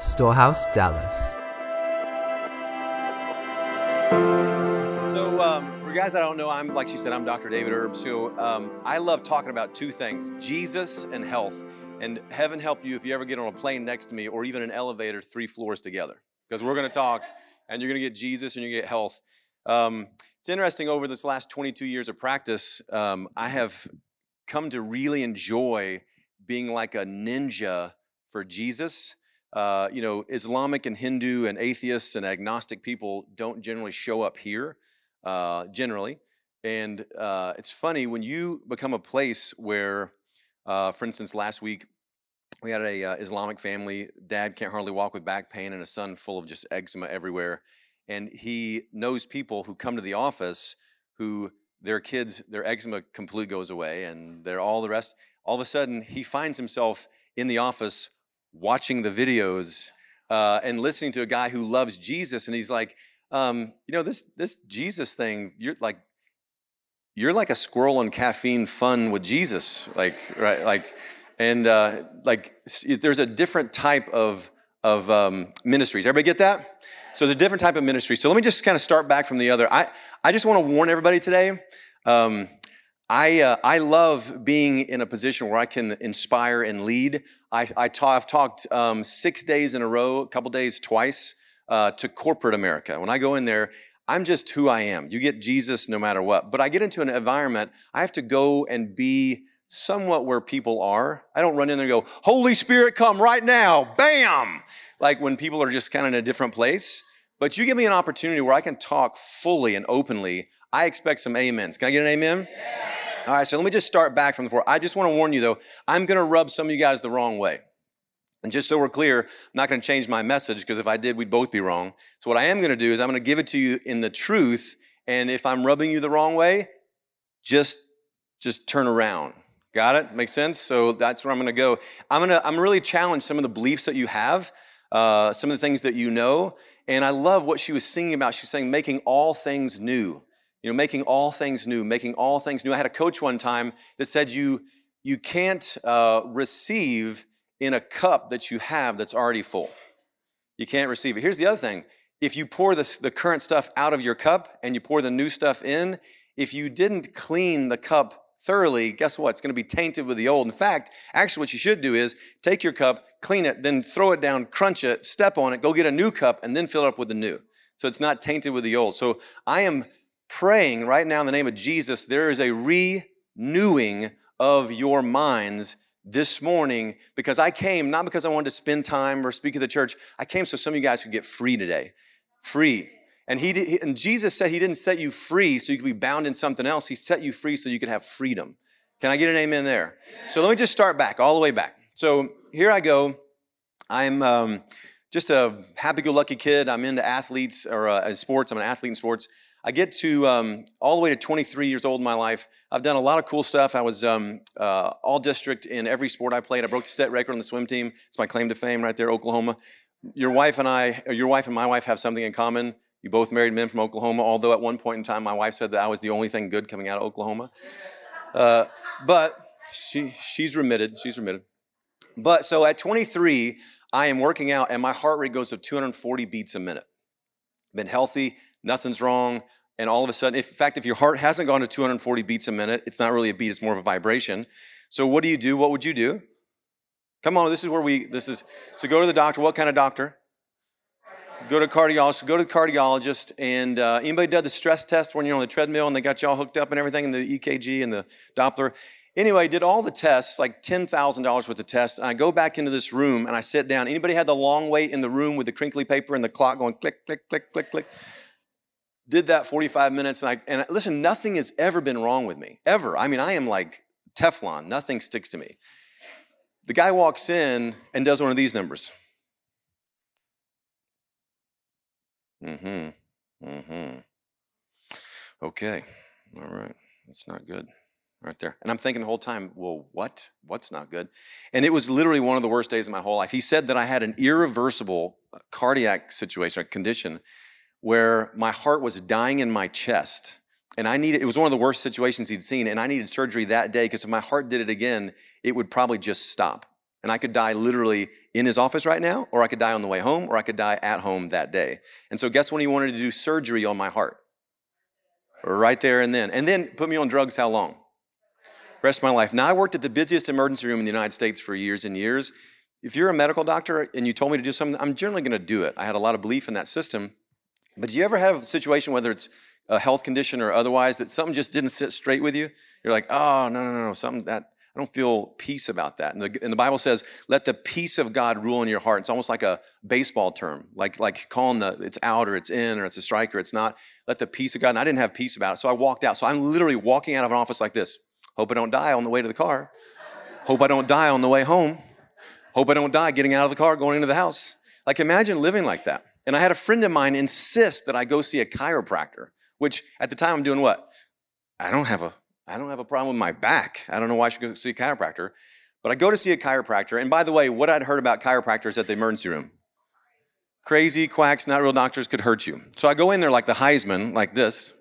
Storehouse, Dallas. So, um, for guys that don't know, I'm like she said, I'm Dr. David Erb. So, um, I love talking about two things: Jesus and health. And heaven help you if you ever get on a plane next to me or even an elevator three floors together, because we're going to talk, and you're going to get Jesus and you get health. Um, it's interesting. Over this last 22 years of practice, um, I have come to really enjoy being like a ninja for Jesus. Uh, you know, Islamic and Hindu and atheists and agnostic people don't generally show up here, uh, generally. And uh, it's funny when you become a place where, uh, for instance, last week we had a uh, Islamic family. Dad can't hardly walk with back pain, and a son full of just eczema everywhere. And he knows people who come to the office who their kids, their eczema completely goes away, and they're all the rest. All of a sudden, he finds himself in the office watching the videos uh, and listening to a guy who loves Jesus, and he's like, um, you know, this this Jesus thing, you're like, you're like a squirrel on caffeine fun with Jesus, like right, like, and uh, like there's a different type of of um, ministries. Everybody get that? So there's a different type of ministry. So let me just kind of start back from the other. I I just want to warn everybody today. Um, I, uh, I love being in a position where I can inspire and lead. I, I ta- I've talked um, six days in a row, a couple days twice, uh, to corporate America. When I go in there, I'm just who I am. You get Jesus no matter what. But I get into an environment, I have to go and be somewhat where people are. I don't run in there and go, Holy Spirit, come right now, bam! Like when people are just kind of in a different place. But you give me an opportunity where I can talk fully and openly. I expect some amens. Can I get an amen? Yeah. All right, so let me just start back from the floor. I just want to warn you though, I'm going to rub some of you guys the wrong way. And just so we're clear, I'm not going to change my message because if I did, we'd both be wrong. So what I am going to do is I'm going to give it to you in the truth. And if I'm rubbing you the wrong way, just just turn around. Got it? Make sense? So that's where I'm going to go. I'm going to I'm really challenge some of the beliefs that you have, uh, some of the things that you know. And I love what she was singing about. She was saying, making all things new. You know, making all things new, making all things new. I had a coach one time that said you, you can't uh, receive in a cup that you have that's already full. You can't receive it. Here's the other thing. If you pour the, the current stuff out of your cup and you pour the new stuff in, if you didn't clean the cup thoroughly, guess what? It's going to be tainted with the old. In fact, actually, what you should do is take your cup, clean it, then throw it down, crunch it, step on it, go get a new cup, and then fill it up with the new. So it's not tainted with the old. So I am praying right now in the name of Jesus, there is a renewing of your minds this morning because I came not because I wanted to spend time or speak at the church. I came so some of you guys could get free today. Free. And he did, and Jesus said he didn't set you free so you could be bound in something else. He set you free so you could have freedom. Can I get an amen there? So let me just start back, all the way back. So here I go. I'm um, just a happy-go-lucky kid. I'm into athletes or uh, sports. I'm an athlete in sports. I get to um, all the way to 23 years old in my life. I've done a lot of cool stuff. I was um, uh, all district in every sport I played. I broke the set record on the swim team. It's my claim to fame right there, Oklahoma. Your wife and I, your wife and my wife have something in common. You both married men from Oklahoma, although at one point in time my wife said that I was the only thing good coming out of Oklahoma. Uh, but she, she's remitted. She's remitted. But so at 23, I am working out and my heart rate goes to 240 beats a minute. Been healthy, nothing's wrong. And all of a sudden, if, in fact, if your heart hasn't gone to 240 beats a minute, it's not really a beat, it's more of a vibration. So what do you do? What would you do? Come on, this is where we, this is, so go to the doctor. What kind of doctor? Go to cardiologist. Go to the cardiologist. And uh, anybody did the stress test when you're on the treadmill and they got you all hooked up and everything, and the EKG and the Doppler? Anyway, did all the tests, like $10,000 worth of tests. And I go back into this room and I sit down. Anybody had the long wait in the room with the crinkly paper and the clock going click, click, click, click, click? Did that 45 minutes and I and listen, nothing has ever been wrong with me. Ever. I mean, I am like Teflon. Nothing sticks to me. The guy walks in and does one of these numbers. Mm-hmm. Mm-hmm. Okay. All right. That's not good. Right there. And I'm thinking the whole time, well, what? What's not good? And it was literally one of the worst days of my whole life. He said that I had an irreversible uh, cardiac situation, a condition where my heart was dying in my chest. And I needed, it was one of the worst situations he'd seen, and I needed surgery that day because if my heart did it again, it would probably just stop. And I could die literally in his office right now, or I could die on the way home, or I could die at home that day. And so, guess when he wanted to do surgery on my heart? Right there and then. And then put me on drugs how long? Rest of my life. Now, I worked at the busiest emergency room in the United States for years and years. If you're a medical doctor and you told me to do something, I'm generally going to do it. I had a lot of belief in that system. But do you ever have a situation, whether it's a health condition or otherwise, that something just didn't sit straight with you? You're like, oh, no, no, no, no, something that I don't feel peace about that. And the, and the, Bible says, let the peace of God rule in your heart. It's almost like a baseball term, like, like calling the, it's out or it's in or it's a strike or it's not. Let the peace of God. And I didn't have peace about it. So I walked out. So I'm literally walking out of an office like this. Hope I don't die on the way to the car. Hope I don't die on the way home. Hope I don't die getting out of the car, going into the house. Like imagine living like that. And I had a friend of mine insist that I go see a chiropractor, which at the time I'm doing what? I don't have a I don't have a problem with my back. I don't know why I should go see a chiropractor. But I go to see a chiropractor. And by the way, what I'd heard about chiropractors at the emergency room crazy quacks, not real doctors could hurt you. So I go in there like the Heisman, like this.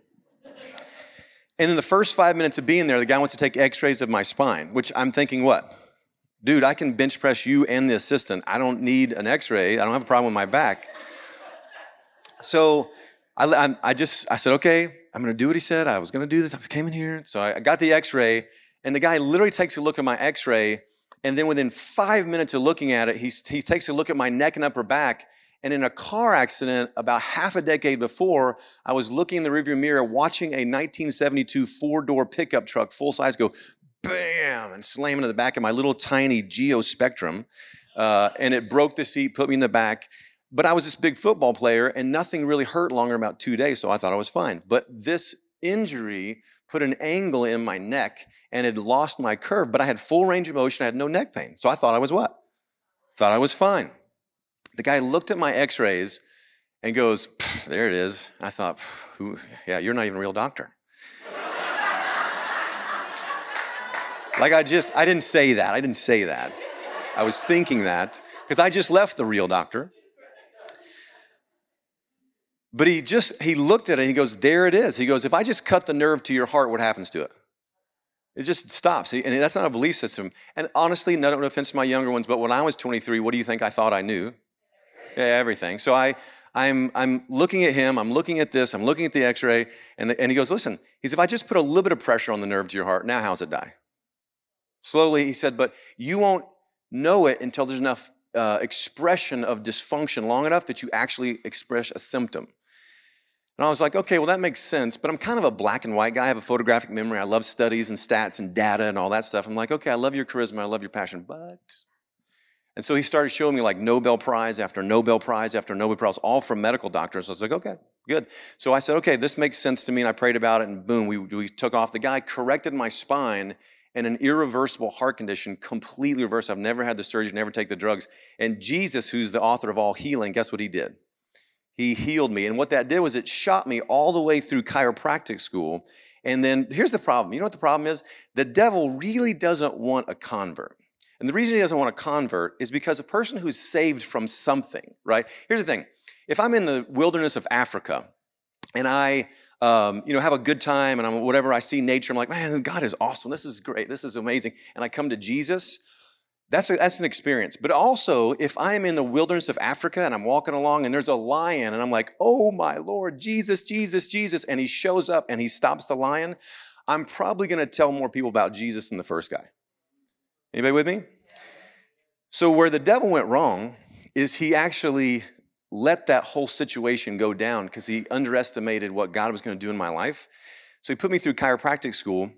And in the first five minutes of being there, the guy wants to take x rays of my spine, which I'm thinking, what? Dude, I can bench press you and the assistant. I don't need an x ray. I don't have a problem with my back. So I, I, just, I said, okay, I'm going to do what he said. I was going to do this. I came in here. So I got the x ray, and the guy literally takes a look at my x ray. And then within five minutes of looking at it, he, he takes a look at my neck and upper back. And in a car accident about half a decade before, I was looking in the rearview mirror watching a 1972 four door pickup truck, full size, go bam and slam into the back of my little tiny Geo Spectrum. Uh, and it broke the seat, put me in the back. But I was this big football player and nothing really hurt longer about two days, so I thought I was fine. But this injury put an angle in my neck and it lost my curve, but I had full range of motion. I had no neck pain. So I thought I was what? Thought I was fine. The guy looked at my x rays and goes, There it is. I thought, Who, Yeah, you're not even a real doctor. like I just, I didn't say that. I didn't say that. I was thinking that because I just left the real doctor. But he just, he looked at it and he goes, There it is. He goes, If I just cut the nerve to your heart, what happens to it? It just stops. And that's not a belief system. And honestly, no, no offense to my younger ones, but when I was 23, what do you think I thought I knew? Yeah, everything. So I, I'm, I'm looking at him, I'm looking at this, I'm looking at the x ray, and, and he goes, Listen, he said, if I just put a little bit of pressure on the nerve to your heart, now how's it die? Slowly, he said, but you won't know it until there's enough uh, expression of dysfunction long enough that you actually express a symptom. And I was like, okay, well, that makes sense, but I'm kind of a black and white guy. I have a photographic memory. I love studies and stats and data and all that stuff. I'm like, okay, I love your charisma, I love your passion, but. And so he started showing me like Nobel Prize after Nobel Prize after Nobel Prize, all from medical doctors. I was like, okay, good. So I said, okay, this makes sense to me. And I prayed about it, and boom, we, we took off. The guy corrected my spine and an irreversible heart condition, completely reversed. I've never had the surgery, never take the drugs. And Jesus, who's the author of all healing, guess what he did? He healed me. And what that did was it shot me all the way through chiropractic school. And then here's the problem. You know what the problem is? The devil really doesn't want a convert. And the reason he doesn't want a convert is because a person who's saved from something, right? Here's the thing. If I'm in the wilderness of Africa and I um, you know, have a good time and I'm whatever I see nature, I'm like, man, God is awesome. This is great. This is amazing. And I come to Jesus, that's, a, that's an experience. But also, if I'm in the wilderness of Africa and I'm walking along and there's a lion and I'm like, oh my Lord, Jesus, Jesus, Jesus, and he shows up and he stops the lion, I'm probably going to tell more people about Jesus than the first guy. Anybody with me? So, where the devil went wrong is he actually let that whole situation go down because he underestimated what God was going to do in my life. So, he put me through chiropractic school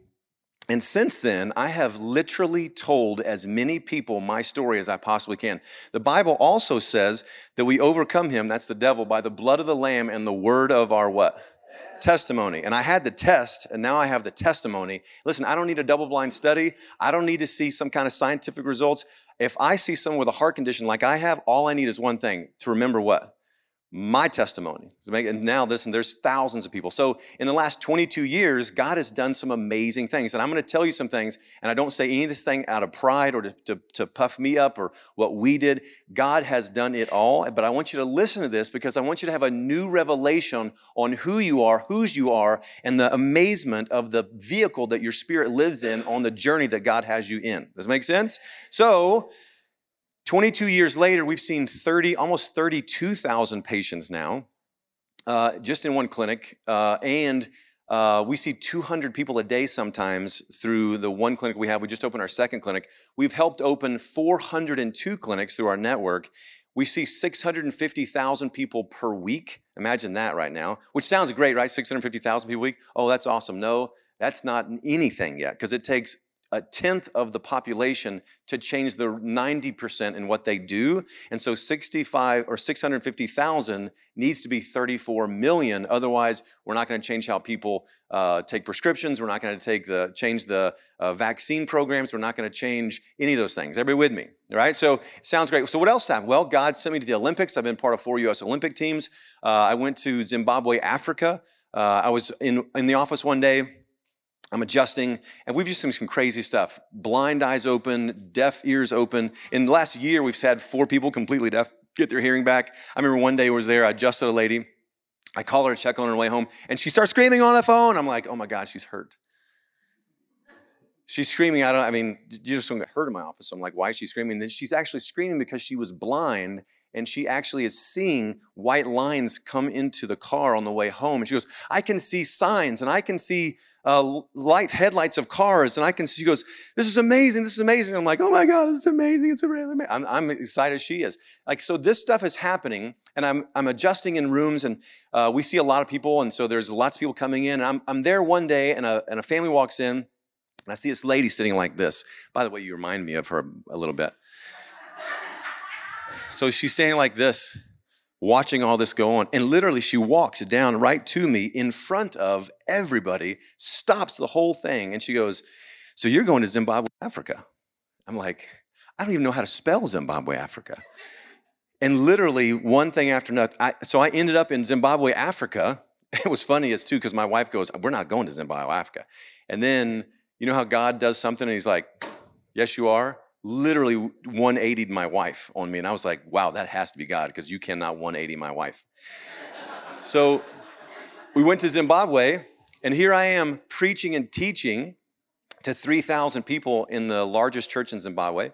and since then, I have literally told as many people my story as I possibly can. The Bible also says that we overcome him, that's the devil, by the blood of the Lamb and the word of our what? Testimony. And I had the test, and now I have the testimony. Listen, I don't need a double blind study. I don't need to see some kind of scientific results. If I see someone with a heart condition like I have, all I need is one thing to remember what? My testimony. And now, listen, there's thousands of people. So, in the last 22 years, God has done some amazing things. And I'm going to tell you some things, and I don't say any of this thing out of pride or to, to, to, puff me up or what we did. God has done it all. But I want you to listen to this because I want you to have a new revelation on who you are, whose you are, and the amazement of the vehicle that your spirit lives in on the journey that God has you in. Does it make sense? So, 22 years later, we've seen 30, almost 32,000 patients now, uh, just in one clinic. Uh, and uh, we see 200 people a day sometimes through the one clinic we have. We just opened our second clinic. We've helped open 402 clinics through our network. We see 650,000 people per week. Imagine that right now, which sounds great, right? 650,000 people a week. Oh, that's awesome. No, that's not anything yet because it takes a tenth of the population to change the 90% in what they do. And so 65 or 650,000 needs to be 34 million. Otherwise, we're not going to change how people uh, take prescriptions. We're not going to take the change the uh, vaccine programs. We're not going to change any of those things. Everybody with me? Right. So sounds great. So what else happened? Well, God sent me to the Olympics. I've been part of four U.S. Olympic teams. Uh, I went to Zimbabwe, Africa. Uh, I was in in the office one day I'm adjusting, and we've just seen some crazy stuff. Blind eyes open, deaf ears open. In the last year, we've had four people completely deaf get their hearing back. I remember one day I was there, I adjusted a lady. I call her to check on her way home, and she starts screaming on the phone. I'm like, oh my God, she's hurt. She's screaming. I don't. I mean, you just don't get hurt in my office. I'm like, why is she screaming? Then she's actually screaming because she was blind and she actually is seeing white lines come into the car on the way home. And she goes, I can see signs and I can see uh, light headlights of cars. And I can see, she goes, This is amazing. This is amazing. I'm like, Oh my God, this is amazing. It's amazing. I'm, I'm excited she is. Like, so this stuff is happening and I'm, I'm adjusting in rooms and uh, we see a lot of people. And so there's lots of people coming in. And I'm, I'm there one day and a, and a family walks in and I see this lady sitting like this. By the way, you remind me of her a little bit. So she's standing like this, watching all this go on. And literally, she walks down right to me in front of everybody, stops the whole thing, and she goes, So you're going to Zimbabwe, Africa? I'm like, I don't even know how to spell Zimbabwe, Africa. And literally, one thing after another. I, so I ended up in Zimbabwe, Africa. It was funny as too, because my wife goes, We're not going to Zimbabwe, Africa. And then, you know how God does something and he's like, Yes, you are literally 180'd my wife on me. And I was like, wow, that has to be God because you cannot 180 my wife. so we went to Zimbabwe, and here I am preaching and teaching to 3,000 people in the largest church in Zimbabwe.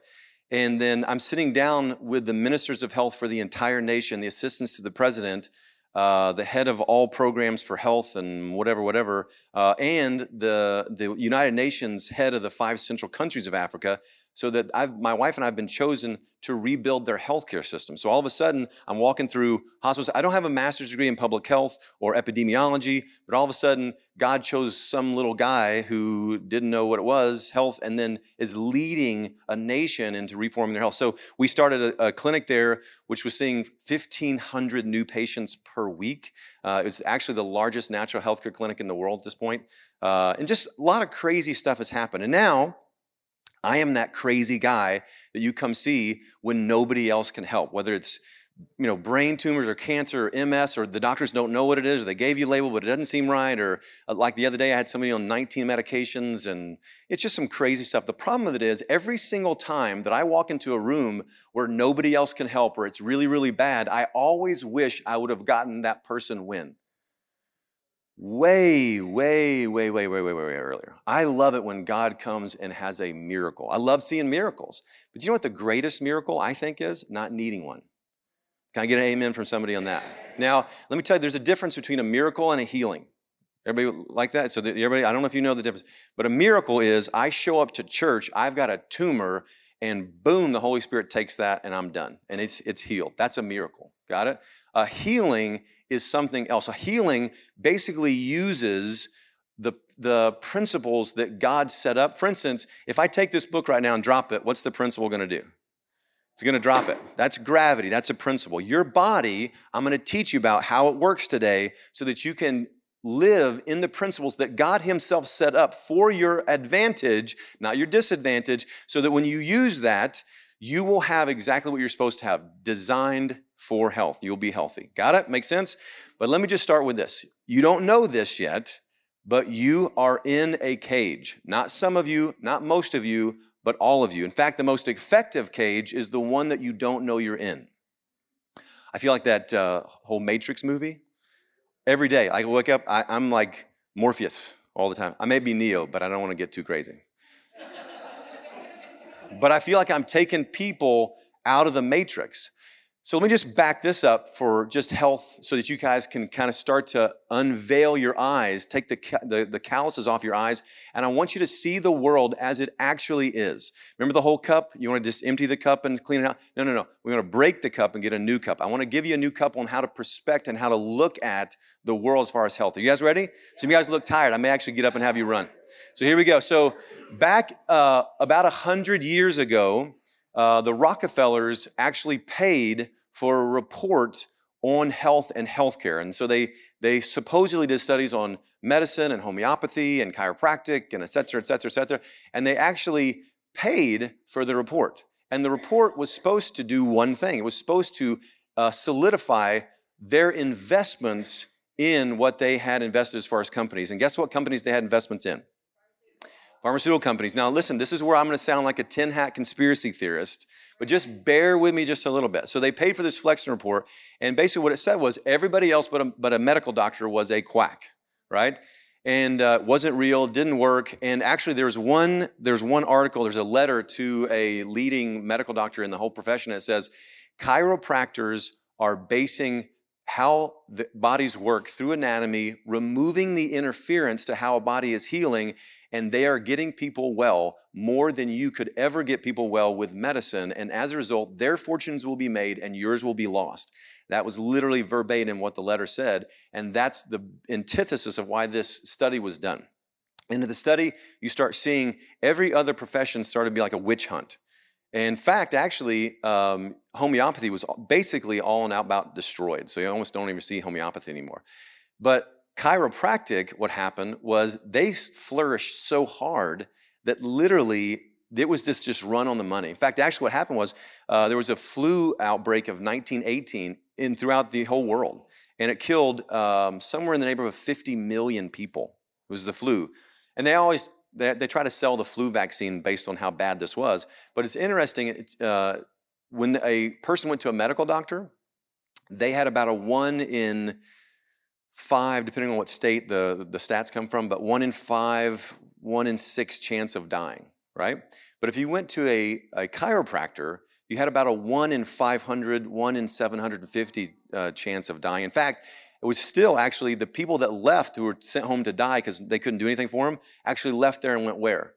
And then I'm sitting down with the ministers of health for the entire nation, the assistants to the president, uh, the head of all programs for health and whatever, whatever, uh, and the, the United Nations head of the five central countries of Africa so that I've, my wife and I have been chosen to rebuild their healthcare system. So all of a sudden, I'm walking through hospitals. I don't have a master's degree in public health or epidemiology, but all of a sudden, God chose some little guy who didn't know what it was, health, and then is leading a nation into reforming their health. So we started a, a clinic there, which was seeing 1,500 new patients per week. Uh, it's actually the largest natural healthcare clinic in the world at this point. Uh, and just a lot of crazy stuff has happened. And now, I am that crazy guy that you come see when nobody else can help, whether it's you know brain tumors or cancer or ms or the doctors don't know what it is or they gave you a label but it doesn't seem right or uh, like the other day i had somebody on 19 medications and it's just some crazy stuff. The problem with it is every single time that i walk into a room where nobody else can help or it's really really bad i always wish i would have gotten that person win way, way, way, way, way, way, way, way earlier. I love it when God comes and has a miracle. I love seeing miracles. But you know what the greatest miracle I think is? Not needing one. Can I get an amen from somebody on that? Now, let me tell you, there's a difference between a miracle and a healing. Everybody like that? So, everybody, I don't know if you know the difference, but a miracle is I show up to church, I've got a tumor, and boom, the Holy Spirit takes that, and I'm done, and it's it's healed. That's a miracle. Got it? A healing is something else. A healing basically uses the, the principles that God set up. For instance, if I take this book right now and drop it, what's the principle going to do? It's going to drop it. That's gravity. That's a principle. Your body, I'm going to teach you about how it works today so that you can live in the principles that God Himself set up for your advantage, not your disadvantage, so that when you use that, you will have exactly what you're supposed to have designed for health. You'll be healthy. Got it? Make sense? But let me just start with this. You don't know this yet, but you are in a cage. Not some of you, not most of you, but all of you. In fact, the most effective cage is the one that you don't know you're in. I feel like that uh, whole Matrix movie. Every day I wake up, I, I'm like Morpheus all the time. I may be Neo, but I don't want to get too crazy. but I feel like I'm taking people out of the matrix. So let me just back this up for just health so that you guys can kind of start to unveil your eyes, take the, the, the, calluses off your eyes, and I want you to see the world as it actually is. Remember the whole cup? You want to just empty the cup and clean it out? No, no, no. We want to break the cup and get a new cup. I want to give you a new cup on how to prospect and how to look at the world as far as health. Are you guys ready? Some of you guys look tired. I may actually get up and have you run. So here we go. So back uh, about 100 years ago, uh, the Rockefellers actually paid for a report on health and healthcare. And so they, they supposedly did studies on medicine and homeopathy and chiropractic and et cetera, et cetera, et cetera. And they actually paid for the report. And the report was supposed to do one thing it was supposed to uh, solidify their investments in what they had invested as far as companies. And guess what companies they had investments in? Pharmaceutical companies. Now, listen, this is where I'm going to sound like a tin hat conspiracy theorist, but just bear with me just a little bit. So, they paid for this Flexner report, and basically what it said was everybody else but a, but a medical doctor was a quack, right? And uh, wasn't real, didn't work. And actually, there's one there's one article, there's a letter to a leading medical doctor in the whole profession that says chiropractors are basing how the bodies work through anatomy, removing the interference to how a body is healing, and they are getting people well more than you could ever get people well with medicine. And as a result, their fortunes will be made and yours will be lost. That was literally verbatim what the letter said. And that's the antithesis of why this study was done. Into the study, you start seeing every other profession start to be like a witch hunt. In fact, actually, um, homeopathy was basically all and out about destroyed. So you almost don't even see homeopathy anymore. But chiropractic, what happened was they flourished so hard that literally it was just just run on the money. In fact, actually, what happened was uh, there was a flu outbreak of 1918 in throughout the whole world, and it killed um, somewhere in the neighborhood of 50 million people. It was the flu, and they always they, they try to sell the flu vaccine based on how bad this was. But it's interesting. It, uh, when a person went to a medical doctor, they had about a one in five, depending on what state the, the stats come from, but one in five, one in six chance of dying, right? But if you went to a, a chiropractor, you had about a one in 500, one in 750 uh, chance of dying. In fact, it was still actually the people that left who were sent home to die because they couldn't do anything for them actually left there and went where?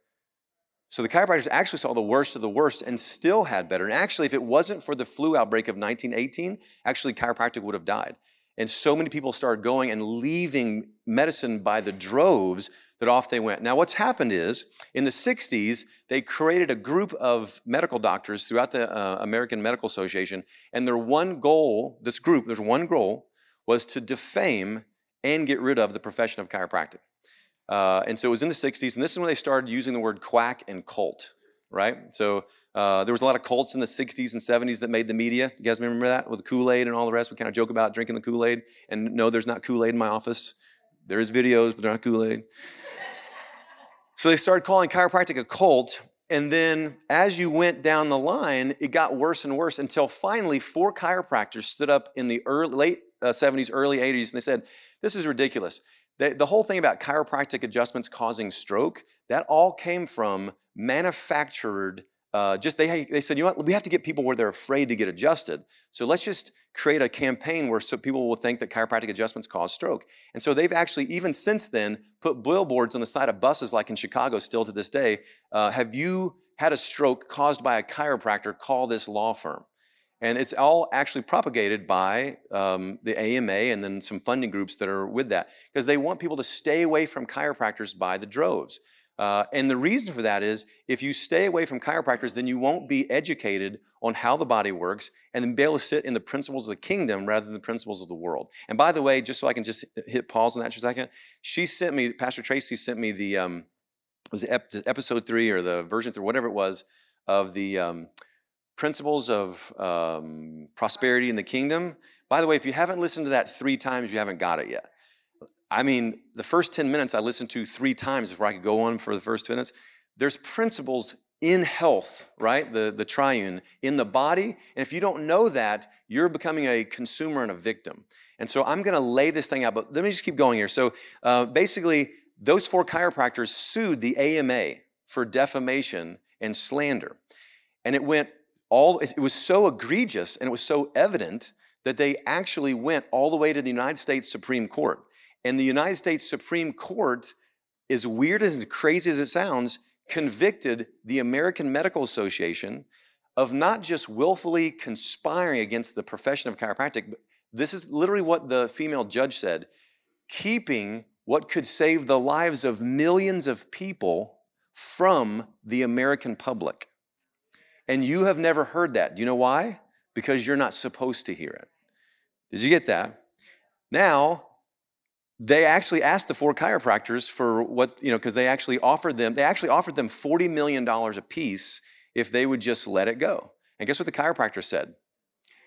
So the chiropractors actually saw the worst of the worst and still had better. And actually, if it wasn't for the flu outbreak of 1918, actually chiropractic would have died. And so many people started going and leaving medicine by the droves that off they went. Now, what's happened is in the 60s, they created a group of medical doctors throughout the uh, American Medical Association, and their one goal, this group, there's one goal, was to defame and get rid of the profession of chiropractic. Uh, and so it was in the 60s, and this is when they started using the word quack and cult, right? So uh, there was a lot of cults in the 60s and 70s that made the media. You guys remember that with Kool-Aid and all the rest? We kind of joke about drinking the Kool-Aid. And no, there's not Kool-Aid in my office. There's videos, but they're not Kool-Aid. so they started calling chiropractic a cult. And then as you went down the line, it got worse and worse until finally four chiropractors stood up in the early, late uh, 70s, early 80s, and they said, this is ridiculous. The whole thing about chiropractic adjustments causing stroke, that all came from manufactured uh, just they, they said, you know what, we have to get people where they're afraid to get adjusted. So let's just create a campaign where so people will think that chiropractic adjustments cause stroke. And so they've actually, even since then, put billboards on the side of buses, like in Chicago still to this day. Uh, have you had a stroke caused by a chiropractor? Call this law firm. And it's all actually propagated by um, the AMA and then some funding groups that are with that because they want people to stay away from chiropractors by the droves. Uh, and the reason for that is if you stay away from chiropractors, then you won't be educated on how the body works and then be able to sit in the principles of the kingdom rather than the principles of the world. And by the way, just so I can just hit pause on that for a second, she sent me, Pastor Tracy sent me the, um, was episode three or the version three, whatever it was, of the um, principles of um, prosperity in the kingdom. By the way, if you haven't listened to that three times, you haven't got it yet. I mean, the first 10 minutes I listened to three times before I could go on for the first 10 minutes. There's principles in health, right? The, the triune, in the body. And if you don't know that, you're becoming a consumer and a victim. And so I'm going to lay this thing out, but let me just keep going here. So uh, basically, those four chiropractors sued the AMA for defamation and slander. And it went all it was so egregious and it was so evident that they actually went all the way to the United States Supreme Court. And the United States Supreme Court, as weird as crazy as it sounds, convicted the American Medical Association of not just willfully conspiring against the profession of chiropractic, but this is literally what the female judge said keeping what could save the lives of millions of people from the American public. And you have never heard that. Do you know why? Because you're not supposed to hear it. Did you get that? Now, they actually asked the four chiropractors for what, you know, because they actually offered them, they actually offered them $40 million a piece if they would just let it go. And guess what the chiropractor said?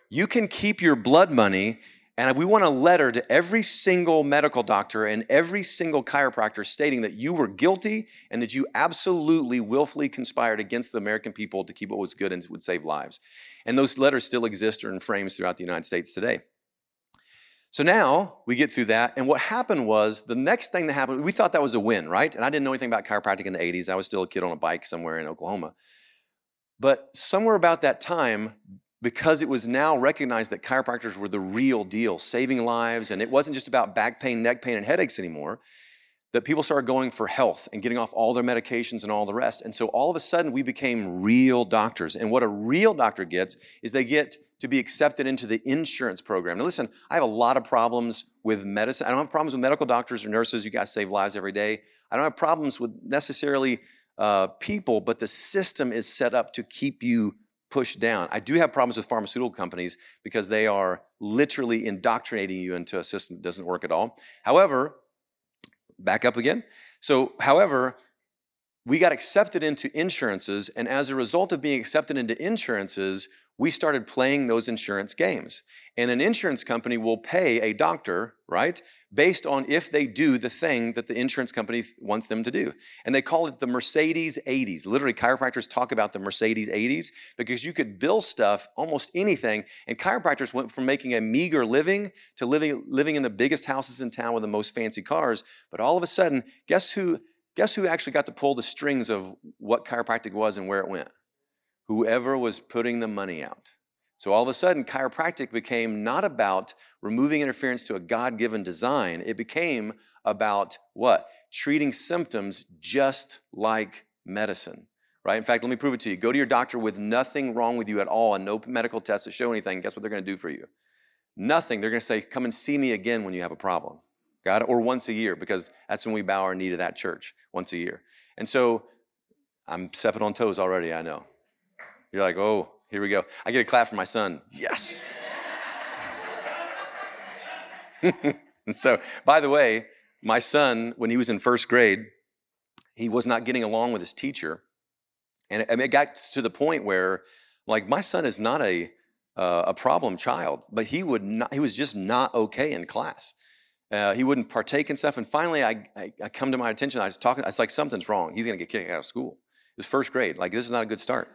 You can keep your blood money, and we want a letter to every single medical doctor and every single chiropractor stating that you were guilty and that you absolutely willfully conspired against the American people to keep what was good and would save lives. And those letters still exist or in frames throughout the United States today. So now we get through that. And what happened was the next thing that happened, we thought that was a win, right? And I didn't know anything about chiropractic in the 80s. I was still a kid on a bike somewhere in Oklahoma. But somewhere about that time, because it was now recognized that chiropractors were the real deal, saving lives, and it wasn't just about back pain, neck pain, and headaches anymore, that people started going for health and getting off all their medications and all the rest. And so all of a sudden, we became real doctors. And what a real doctor gets is they get to be accepted into the insurance program. Now, listen, I have a lot of problems with medicine. I don't have problems with medical doctors or nurses. You guys save lives every day. I don't have problems with necessarily uh, people, but the system is set up to keep you pushed down. I do have problems with pharmaceutical companies because they are literally indoctrinating you into a system that doesn't work at all. However, back up again. So, however, we got accepted into insurances, and as a result of being accepted into insurances, we started playing those insurance games. And an insurance company will pay a doctor, right, based on if they do the thing that the insurance company wants them to do. And they call it the Mercedes 80s. Literally, chiropractors talk about the Mercedes 80s because you could bill stuff, almost anything. And chiropractors went from making a meager living to living, living in the biggest houses in town with the most fancy cars. But all of a sudden, guess who? Guess who actually got to pull the strings of what chiropractic was and where it went? Whoever was putting the money out. So all of a sudden, chiropractic became not about removing interference to a God given design, it became about what? Treating symptoms just like medicine. Right? In fact, let me prove it to you. Go to your doctor with nothing wrong with you at all and no medical tests to show anything. Guess what they're going to do for you? Nothing. They're going to say, Come and see me again when you have a problem. Got it? Or once a year, because that's when we bow our knee to that church, once a year. And so I'm stepping on toes already, I know. You're like, oh, here we go. I get a clap from my son. Yes. and so, by the way, my son, when he was in first grade, he was not getting along with his teacher. And it, got to the point where, like, my son is not a, uh, a problem child, but he would not, he was just not okay in class. Uh, he wouldn't partake in stuff. And finally, I, I, I come to my attention. I was talking, I was like, something's wrong. He's going to get kicked out of school. It first grade. Like, this is not a good start.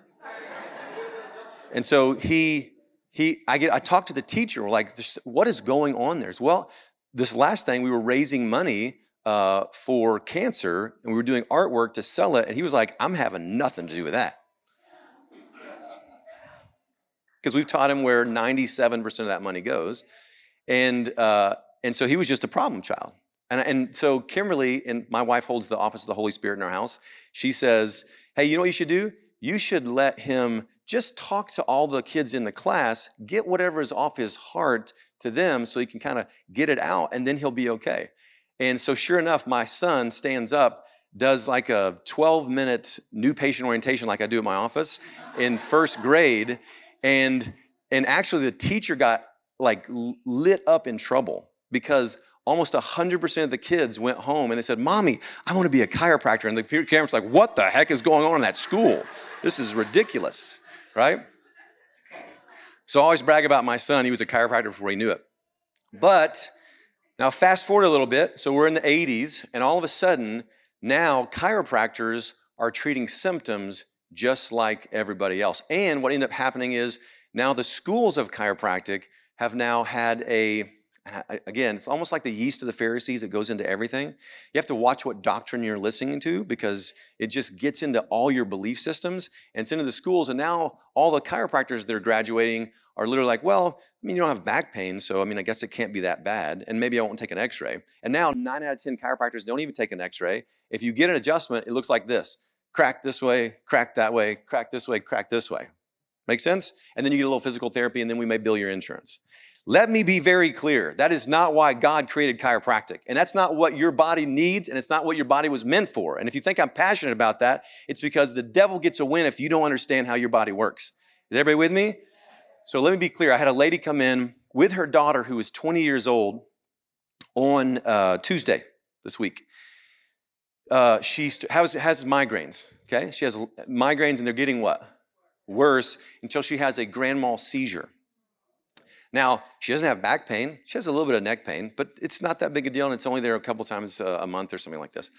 And so he, he, I get, I talked to the teacher. We're like, what is going on there? Well, this last thing, we were raising money uh, for cancer, and we were doing artwork to sell it. And he was like, I'm having nothing to do with that. Because we've taught him where 97% of that money goes. And, uh, and so he was just a problem child. And, and so Kimberly, and my wife holds the office of the Holy Spirit in our house, she says, Hey, you know what you should do? You should let him just talk to all the kids in the class, get whatever is off his heart to them so he can kind of get it out, and then he'll be okay. And so, sure enough, my son stands up, does like a 12 minute new patient orientation, like I do at my office in first grade. And, and actually, the teacher got like lit up in trouble because almost 100% of the kids went home and they said, Mommy, I want to be a chiropractor. And the parents like, What the heck is going on in that school? This is ridiculous right? So I always brag about my son. He was a chiropractor before he knew it. But now, fast forward a little bit. So we're in the 80s, and all of a sudden, now chiropractors are treating symptoms just like everybody else. And what ended up happening is now the schools of chiropractic have now had a, And I, again, it's almost like the yeast of the Pharisees that goes into everything. You have to watch what doctrine you're listening to because it just gets into all your belief systems and it's into the schools. And now all the chiropractors that are graduating are literally like, well, I mean, you don't have back pain, so I mean, I guess it can't be that bad. And maybe I won't take an x ray. And now nine out of 10 chiropractors don't even take an x ray. If you get an adjustment, it looks like this crack this way, crack that way, crack this way, crack this way. Make sense? And then you get a little physical therapy, and then we may bill your insurance. Let me be very clear. That is not why God created chiropractic. And that's not what your body needs, and it's not what your body was meant for. And if you think I'm passionate about that, it's because the devil gets a win if you don't understand how your body works. Is everybody with me? So let me be clear. I had a lady come in with her daughter who was 20 years old on uh, Tuesday this week. Uh, she has, has migraines, okay? She has migraines and they're getting what? Worse until she has a grand mal seizure. Now, she doesn't have back pain. She has a little bit of neck pain, but it's not that big a deal, and it's only there a couple times uh, a month or something like this.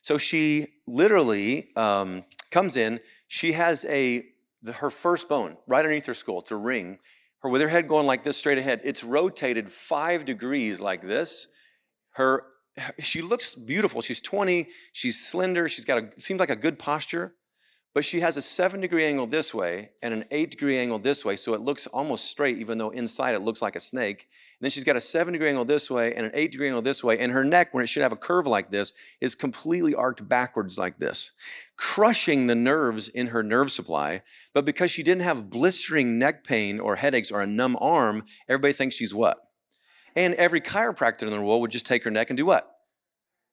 So she literally um, comes in. She has a the, her first bone right underneath her skull. It's a ring. Her with her head going like this straight ahead. It's rotated five degrees like this. Her she looks beautiful. She's 20. She's slender. She's got a seems like a good posture but she has a seven degree angle this way and an eight degree angle this way, so it looks almost straight, even though inside it looks like a snake. And then she's got a seven degree angle this way and an eight degree angle this way, and her neck, when it should have a curve like this, is completely arced backwards like this, crushing the nerves in her nerve supply. But because she didn't have blistering neck pain or headaches or a numb arm, everybody thinks she's what? And every chiropractor in the world would just take her neck and do what?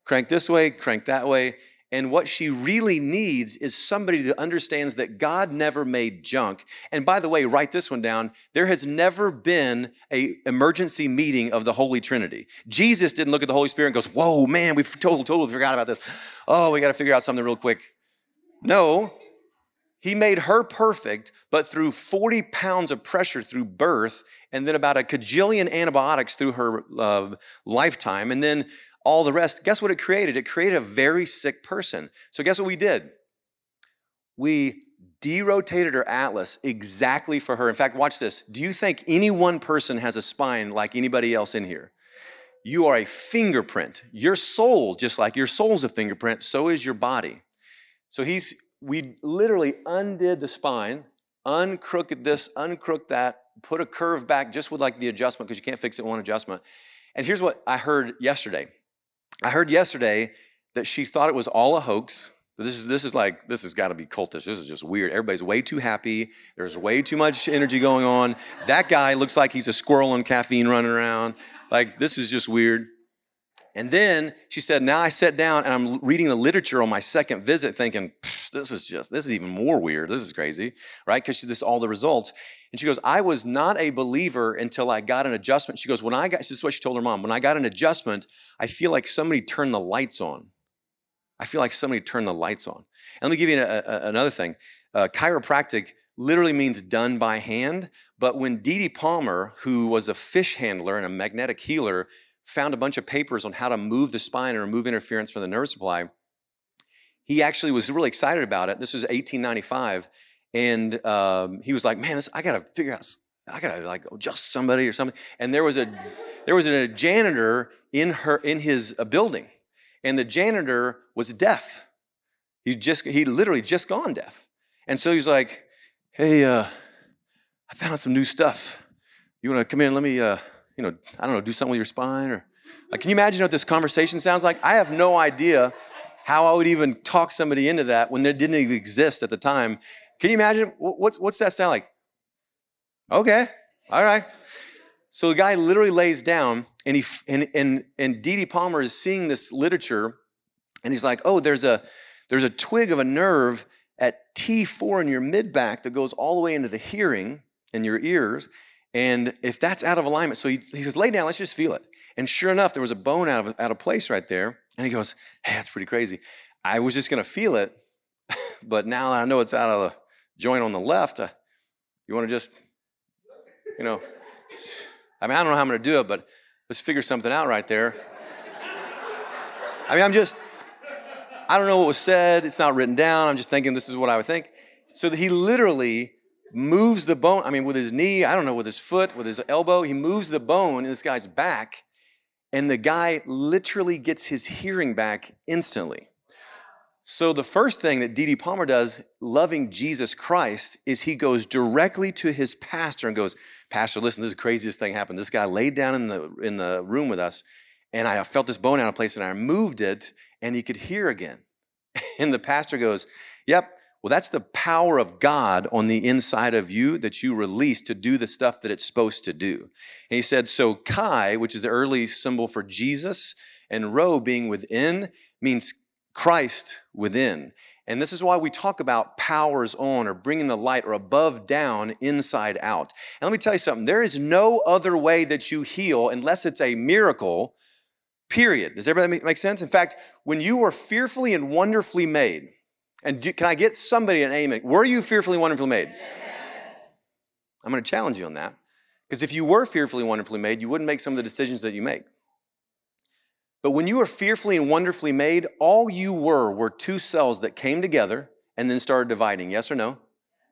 Crank this way, crank that way. And what she really needs is somebody that understands that God never made junk. And by the way, write this one down. There has never been a emergency meeting of the Holy Trinity. Jesus didn't look at the Holy Spirit and goes, "Whoa, man, we totally, totally forgot about this. Oh, we got to figure out something real quick." No, he made her perfect, but through 40 pounds of pressure through birth, and then about a cajillion antibiotics through her uh, lifetime, and then all the rest. Guess what it created? It created a very sick person. So, guess what we did? We derotated her atlas exactly for her. In fact, watch this. Do you think any one person has a spine like anybody else in here? You are a fingerprint. Your soul, just like your soul's a fingerprint, so is your body. So he's we literally undid the spine, uncrooked this, uncrooked that, put a curve back just with like the adjustment because you can't fix it one adjustment. And here's what I heard yesterday. I heard yesterday that she thought it was all a hoax. This is this is like this has got to be cultish. This is just weird. Everybody's way too happy. There's way too much energy going on. That guy looks like he's a squirrel on caffeine running around. Like this is just weird. And then she said, Now I sat down and I'm reading the literature on my second visit, thinking, This is just, this is even more weird. This is crazy, right? Because this all the results. And she goes, I was not a believer until I got an adjustment. She goes, When I got, this is what she told her mom, when I got an adjustment, I feel like somebody turned the lights on. I feel like somebody turned the lights on. And let me give you a, a, another thing. Uh, chiropractic literally means done by hand. But when D.D. Palmer, who was a fish handler and a magnetic healer, found a bunch of papers on how to move the spine and remove interference from the nerve supply. He actually was really excited about it. This was 1895. And um, he was like, man, this, I got to figure out, I got to like adjust somebody or something. And there was a, there was a janitor in her, in his uh, building. And the janitor was deaf. He just, he literally just gone deaf. And so he's like, hey, uh, I found some new stuff. You want to come in? Let me, uh, you know, I don't know, do something with your spine or like, can you imagine what this conversation sounds like? I have no idea how I would even talk somebody into that when there didn't even exist at the time. Can you imagine what's what's that sound like? Okay, all right. So the guy literally lays down, and he and and and D.D. Palmer is seeing this literature, and he's like, oh, there's a there's a twig of a nerve at T4 in your mid back that goes all the way into the hearing in your ears, and if that's out of alignment, so he, he says, lay down, let's just feel it. And sure enough, there was a bone out of, out of place right there. And he goes, hey, that's pretty crazy. I was just going to feel it, but now I know it's out of the joint on the left. Uh, you want to just, you know, I mean, I don't know how I'm going to do it, but let's figure something out right there. I mean, I'm just, I don't know what was said. It's not written down. I'm just thinking this is what I would think. So that he literally moves the bone. I mean, with his knee, I don't know, with his foot, with his elbow, he moves the bone in this guy's back, and the guy literally gets his hearing back instantly. So, the first thing that D.D. Palmer does, loving Jesus Christ, is he goes directly to his pastor and goes, Pastor, listen, this is the craziest thing happened. This guy laid down in the, in the room with us, and I felt this bone out of place, and I moved it, and he could hear again. And the pastor goes, Yep, well, that's the power of God on the inside of you that you release to do the stuff that it's supposed to do. And he said, So, Chi, which is the early symbol for Jesus, and Rho being within, means Christ within. And this is why we talk about powers on or bringing the light or above down, inside out. And let me tell you something there is no other way that you heal unless it's a miracle, period. Does everybody make sense? In fact, when you were fearfully and wonderfully made, and do, can I get somebody an amen? Were you fearfully wonderfully made? I'm going to challenge you on that. Because if you were fearfully wonderfully made, you wouldn't make some of the decisions that you make. But when you were fearfully and wonderfully made, all you were were two cells that came together and then started dividing. Yes or no?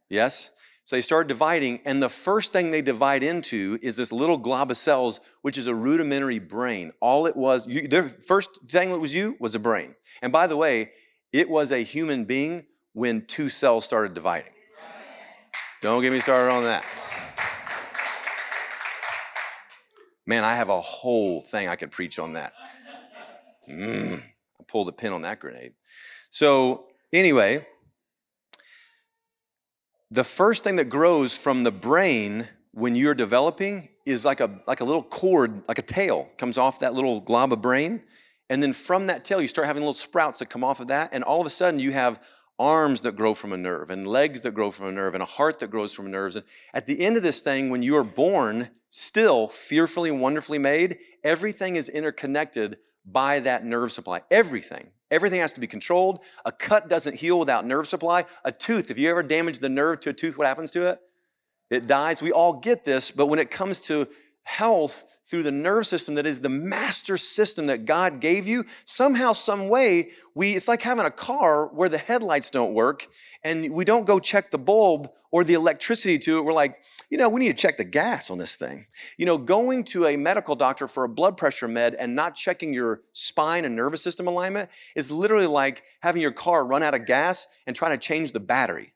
Yes? So they start dividing, and the first thing they divide into is this little glob of cells, which is a rudimentary brain. All it was, you, the first thing that was you was a brain. And by the way, it was a human being when two cells started dividing. Don't get me started on that. Man, I have a whole thing I could preach on that. Mm, I pulled the pin on that grenade. So, anyway, the first thing that grows from the brain when you're developing is like a, like a little cord, like a tail, comes off that little glob of brain. And then from that tail, you start having little sprouts that come off of that. And all of a sudden, you have arms that grow from a nerve, and legs that grow from a nerve, and a heart that grows from nerves. And at the end of this thing, when you are born, still fearfully and wonderfully made, everything is interconnected by that nerve supply. Everything. Everything has to be controlled. A cut doesn't heal without nerve supply. A tooth, if you ever damage the nerve to a tooth, what happens to it? It dies. We all get this, but when it comes to health through the nerve system that is the master system that God gave you, somehow, some way, we it's like having a car where the headlights don't work and we don't go check the bulb or the electricity to it. We're like, you know, we need to check the gas on this thing. You know, going to a medical doctor for a blood pressure med and not checking your spine and nervous system alignment is literally like having your car run out of gas and trying to change the battery.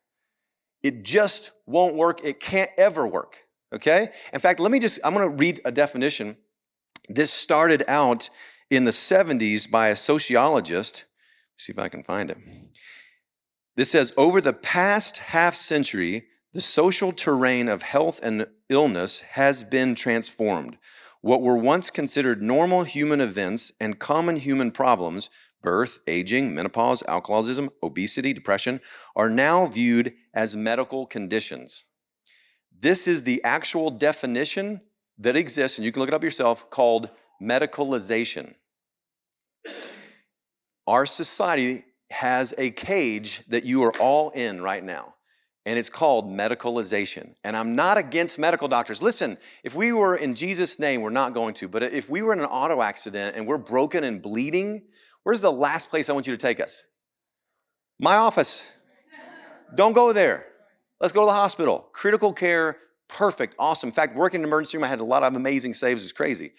It just won't work. It can't ever work. Okay? In fact, let me just, I'm to read a definition. This started out in the 70s by a sociologist. Let's see if I can find it. This says over the past half century, the social terrain of health and illness has been transformed. What were once considered normal human events and common human problems, birth, aging, menopause, alcoholism, obesity, depression, are now viewed as medical conditions. This is the actual definition that exists, and you can look it up yourself, called medicalization. Our society has a cage that you are all in right now, and it's called medicalization. And I'm not against medical doctors. Listen, if we were in Jesus' name, we're not going to, but if we were in an auto accident and we're broken and bleeding, where's the last place I want you to take us? My office. Don't go there. Let's go to the hospital. Critical care, perfect, awesome. In fact, working in the emergency room, I had a lot of amazing saves. It was crazy.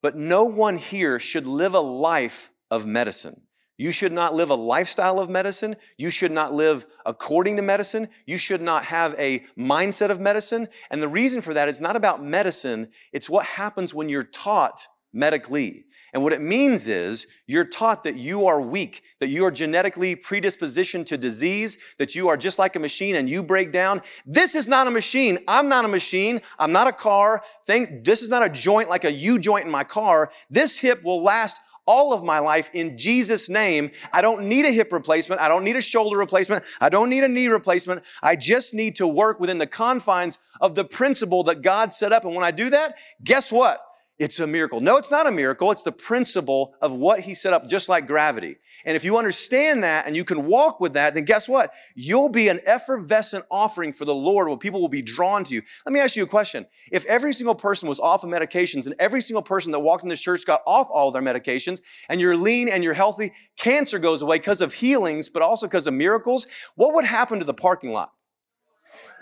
But no one here should live a life of medicine. You should not live a lifestyle of medicine. You should not live according to medicine. You should not have a mindset of medicine. And the reason for that is not about medicine, it's what happens when you're taught medically. And what it means is you're taught that you are weak, that you are genetically predispositioned to disease, that you are just like a machine and you break down. This is not a machine. I'm not a machine. I'm not a car. Thing, this is not a joint like a U joint in my car. This hip will last all of my life in Jesus' name. I don't need a hip replacement. I don't need a shoulder replacement. I don't need a knee replacement. I just need to work within the confines of the principle that God set up. And when I do that, guess what? It's a miracle. No, it's not a miracle. It's the principle of what he set up, just like gravity. And if you understand that and you can walk with that, then guess what? You'll be an effervescent offering for the Lord where people will be drawn to you. Let me ask you a question. If every single person was off of medications and every single person that walked in this church got off all their medications and you're lean and you're healthy, cancer goes away because of healings, but also because of miracles, what would happen to the parking lot?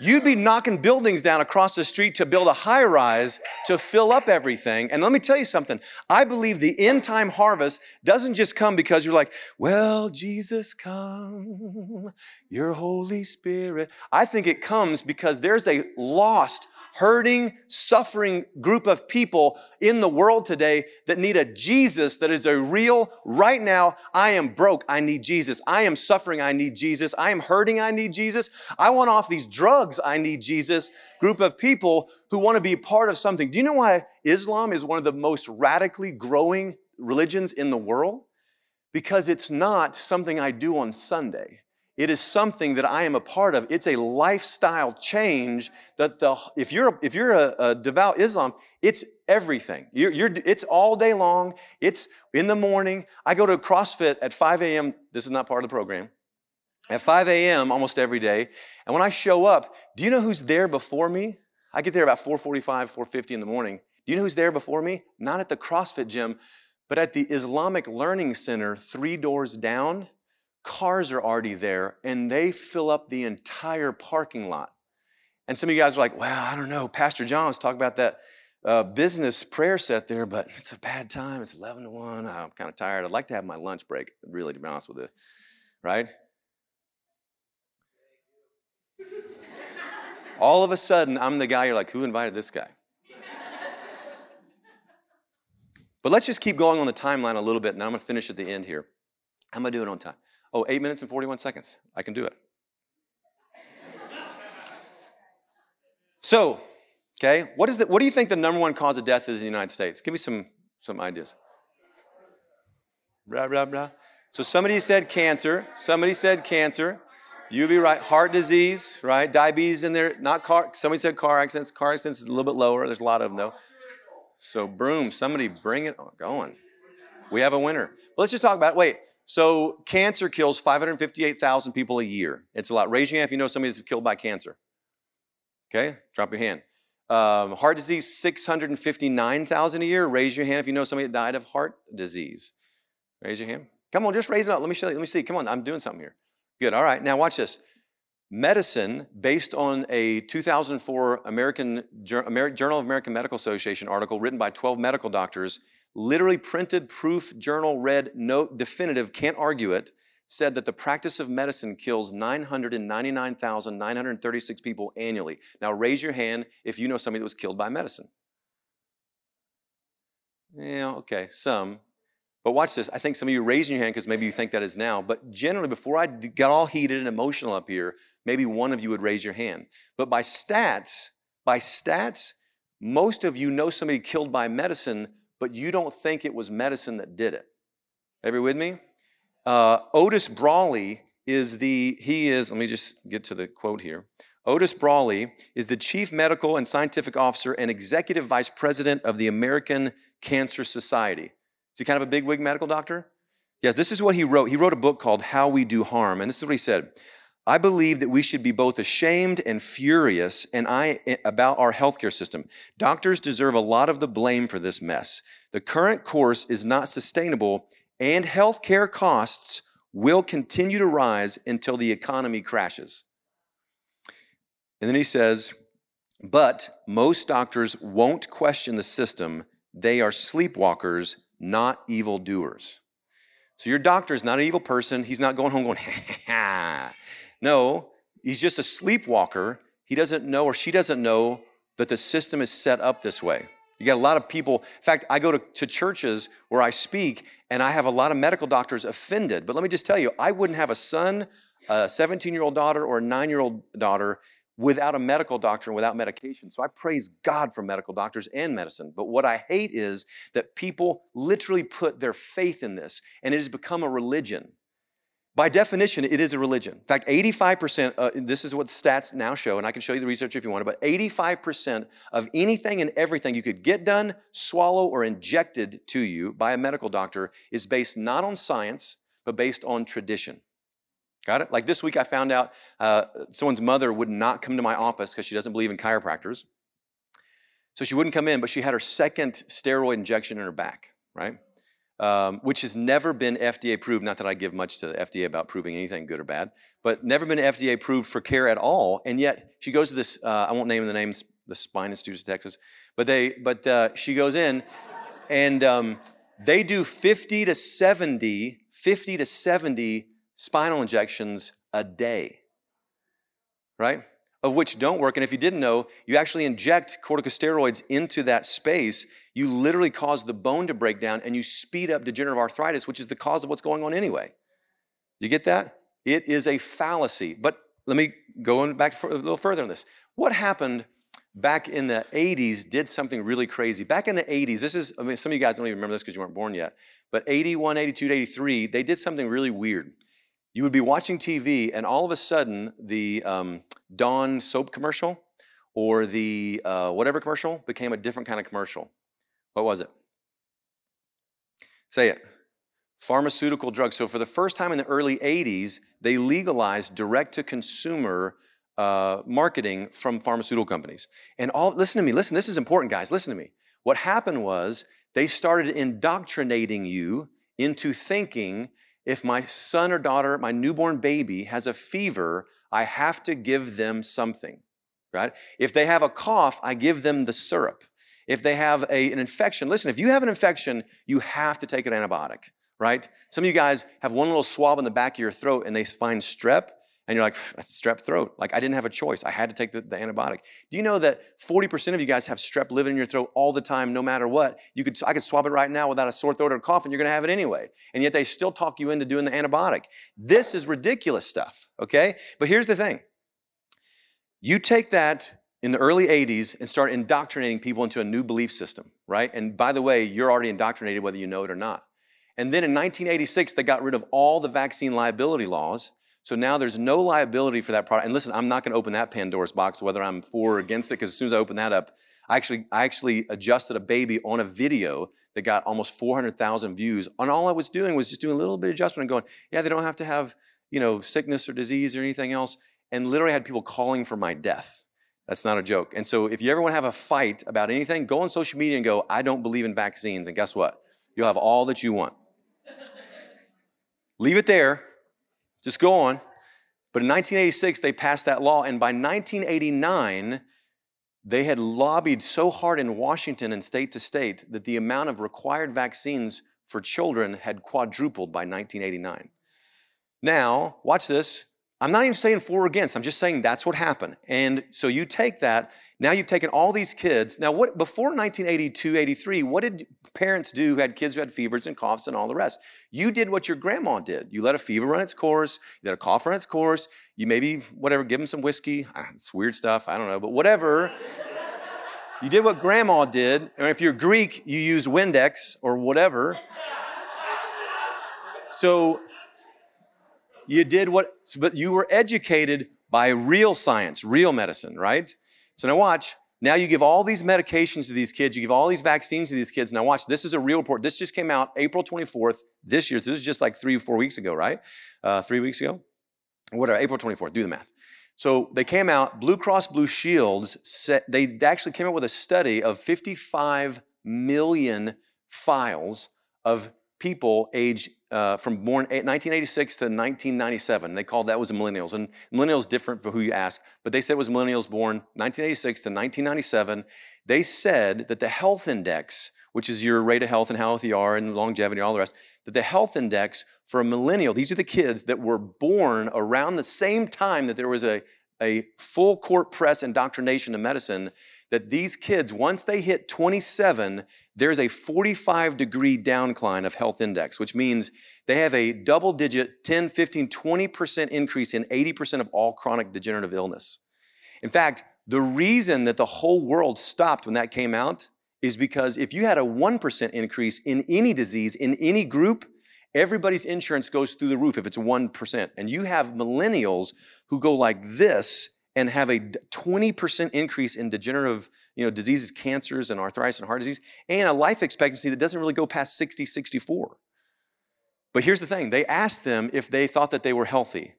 You'd be knocking buildings down across the street to build a high rise to fill up everything. And let me tell you something. I believe the end time harvest doesn't just come because you're like, well, Jesus, come, your Holy Spirit. I think it comes because there's a lost, hurting, suffering group of people in the world today that need a Jesus that is a real, right now, I am broke, I need Jesus. I am suffering, I need Jesus. I am hurting, I need Jesus. I want off these drugs, I need Jesus. Group of people who want to be part of something. Do you know why Islam is one of the most radically growing religions in the world? Because it's not something I do on Sunday. It is something that I am a part of. It's a lifestyle change that the, if you're, if you're a, a devout Islam, it's everything. You're, you're, it's all day long. It's in the morning. I go to CrossFit at 5 a.m. This is not part of the program. At 5 a.m. almost every day. And when I show up, do you know who's there before me? I get there about 4:45, 4:50 in the morning. Do you know who's there before me? Not at the CrossFit gym, but at the Islamic Learning Center, three doors down cars are already there and they fill up the entire parking lot. And some of you guys are like, well, I don't know. Pastor John was talking about that uh, business prayer set there, but it's a bad time. It's 11 to 1. I'm kind of tired. I'd like to have my lunch break, really, to be honest with you. Right? All of a sudden, I'm the guy you're like, who invited this guy? but let's just keep going on the timeline a little bit, and I'm going to finish at the end here. I'm going to do it on time? Oh, eight minutes and 41 seconds. I can do it. so, okay, what, is the, what do you think the number one cause of death is in the United States? Give me some, some ideas. Blah, blah, blah. So somebody said cancer. Somebody said cancer. You'd be right. Heart disease, right? Diabetes in there. Not car. Somebody said car accidents. Car accidents is a little bit lower. There's a lot of them though. So broom. Somebody bring it going. We have a winner. But let's just talk about. It. Wait. So cancer kills 558,000 people a year. It's a lot. Raise your hand if you know somebody that's killed by cancer. Okay, drop your hand. Um, heart disease, 659,000 a year. Raise your hand if you know somebody that died of heart disease. Raise your hand. Come on, just raise it up. Let me show you. Let me see. Come on, I'm doing something here. Good. All right. Now watch this. Medicine, based on a 2004 American Journal of American Medical Association article written by 12 medical doctors, literally printed proof journal read note definitive can't argue it said that the practice of medicine kills 999,936 people annually. Now raise your hand if you know somebody that was killed by medicine. Yeah, okay, some. But watch this. I think some of you raising your hand because maybe you think that is now. But generally, before I got all heated and emotional up here, maybe one of you would raise your hand. But by stats, by stats, most of you know somebody killed by medicine but you don't think it was medicine that did it. Everybody with me? Uh, Otis Brawley is the, he is, let me just get to the quote here. Otis Brawley is the chief medical and scientific officer and executive vice president of the American Cancer Society. Is he kind of a bigwig medical doctor? Yes, this is what he wrote. He wrote a book called How We Do Harm, and this is what he said. I believe that we should be both ashamed and furious and I, eh, about our healthcare system. Doctors deserve a lot of the blame for this mess. The current course is not sustainable, and healthcare costs will continue to rise until the economy crashes. And then he says, but most doctors won't question the system. They are sleepwalkers, not evildoers. So your doctor is not an evil person. He's not going home going, ha ha. No, he's just a sleepwalker. He doesn't know or she doesn't know that the system is set up this way. You got a lot of people. In fact, I go to, to churches where I speak and I have a lot of medical doctors offended. But let me just tell you, I wouldn't have a son, a 17 year old daughter, or a nine year old daughter without a medical doctor and without medication. So I praise God for medical doctors and medicine. But what I hate is that people literally put their faith in this and it has become a religion. By definition, it is a religion. In fact, 85%, uh, this is what stats now show, and I can show you the research if you want, but 85% of anything and everything you could get done, swallow, or injected to you by a medical doctor is based not on science, but based on tradition. Got it? Like this week, I found out uh, someone's mother would not come to my office because she doesn't believe in chiropractors. So she wouldn't come in, but she had her second steroid injection in her back, right? Um, which has never been FDA approved. Not that I give much to the FDA about proving anything good or bad, but never been FDA approved for care at all. And yet she goes to this. Uh, I won't name the names. The Spine Institute of Texas, but they. But uh, she goes in, and um, they do 50 to 70, 50 to 70 spinal injections a day. Right? Of which don't work. And if you didn't know, you actually inject corticosteroids into that space you literally cause the bone to break down and you speed up degenerative arthritis, which is the cause of what's going on anyway. You get that? It is a fallacy. But let me go on back a little further on this. What happened back in the 80s did something really crazy. Back in the 80s, this is, I mean, some of you guys don't even remember this because you weren't born yet, but 81, 82, 83, they did something really weird. You would be watching TV, and all of a sudden, the um, Dawn soap commercial or the uh, whatever commercial became a different kind of commercial. What was it? Say it. Pharmaceutical drugs. So, for the first time in the early 80s, they legalized direct to consumer uh, marketing from pharmaceutical companies. And all, listen to me, listen, this is important, guys, listen to me. What happened was they started indoctrinating you into thinking if my son or daughter, my newborn baby, has a fever, I have to give them something, right? If they have a cough, I give them the syrup if they have a, an infection, listen, if you have an infection, you have to take an antibiotic, right? Some of you guys have one little swab in the back of your throat and they find strep, and you're like, that's strep throat. Like, I didn't have a choice. I had to take the, the, antibiotic. Do you know that 40% of you guys have strep living in your throat all the time, no matter what? You could, I could swab it right now without a sore throat or a cough, and you're gonna have it anyway. And yet they still talk you into doing the antibiotic. This is ridiculous stuff, okay? But here's the thing you take that in the early 80s and start indoctrinating people into a new belief system, right? And by the way, you're already indoctrinated whether you know it or not. And then in 1986, they got rid of all the vaccine liability laws. So now there's no liability for that product. And listen, I'm not going to open that Pandora's box, whether I'm for or against it, because as soon as I open that up, I actually, I actually adjusted a baby on a video that got almost 400,000 views. And all I was doing was just doing a little bit of adjustment and going, yeah, they don't have to have, you know, sickness or disease or anything else. And literally had people calling for my death. That's not a joke. And so if you ever want to have a fight about anything, go on social media and go, I don't believe in vaccines. And guess what? You'll have all that you want. Leave it there. Just go on. But in 1986, they passed that law. And by 1989, they had lobbied so hard in Washington and state to state that the amount of required vaccines for children had quadrupled by 1989. Now, watch this. I'm not even saying for or against, I'm just saying that's what happened. And so you take that, now you've taken all these kids. Now, what before 1982, 83, what did parents do who had kids who had fevers and coughs and all the rest? You did what your grandma did. You let a fever run its course, you let a cough run its course, you maybe, whatever, give them some whiskey. Ah, it's weird stuff, I don't know, but whatever. you did what grandma did. And if you're Greek, you use Windex or whatever. So you did what, but you were educated by real science, real medicine, right? So now watch. Now you give all these medications to these kids, you give all these vaccines to these kids. Now watch, this is a real report. This just came out April 24th this year. So this is just like three or four weeks ago, right? Uh, three weeks ago? What are April 24th, do the math. So they came out, Blue Cross Blue Shields, set, they actually came out with a study of 55 million files of people age uh, from born 1986 to 1997. They called that was millennials. And millennials different for who you ask, but they said it was millennials born 1986 to 1997. They said that the health index, which is your rate of health and how healthy you are and longevity all the rest, that the health index for a millennial, these are the kids that were born around the same time that there was a, a full court press indoctrination of medicine, that these kids, once they hit 27, there's a 45 degree downcline of health index, which means they have a double digit 10, 15, 20% increase in 80% of all chronic degenerative illness. In fact, the reason that the whole world stopped when that came out is because if you had a 1% increase in any disease, in any group, everybody's insurance goes through the roof if it's 1%. And you have millennials who go like this and have a 20% increase in degenerative you know, diseases, cancers, and arthritis and heart disease, and a life expectancy that doesn't really go past 60, 64. But here's the thing they asked them if they thought that they were healthy.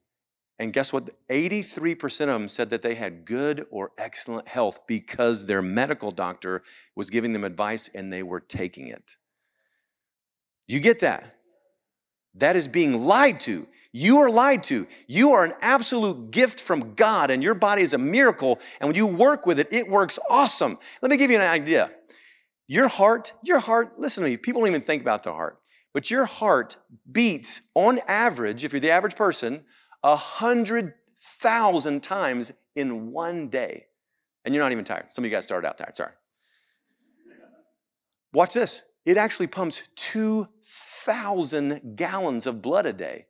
And guess what? 83% of them said that they had good or excellent health because their medical doctor was giving them advice and they were taking it. You get that? That is being lied to. You are lied to. You are an absolute gift from God, and your body is a miracle. And when you work with it, it works awesome. Let me give you an idea. Your heart, your heart, listen to me, people don't even think about the heart, but your heart beats on average, if you're the average person, a hundred thousand times in one day. And you're not even tired. Some of you guys started out tired, sorry. Watch this. It actually pumps 2,000 gallons of blood a day.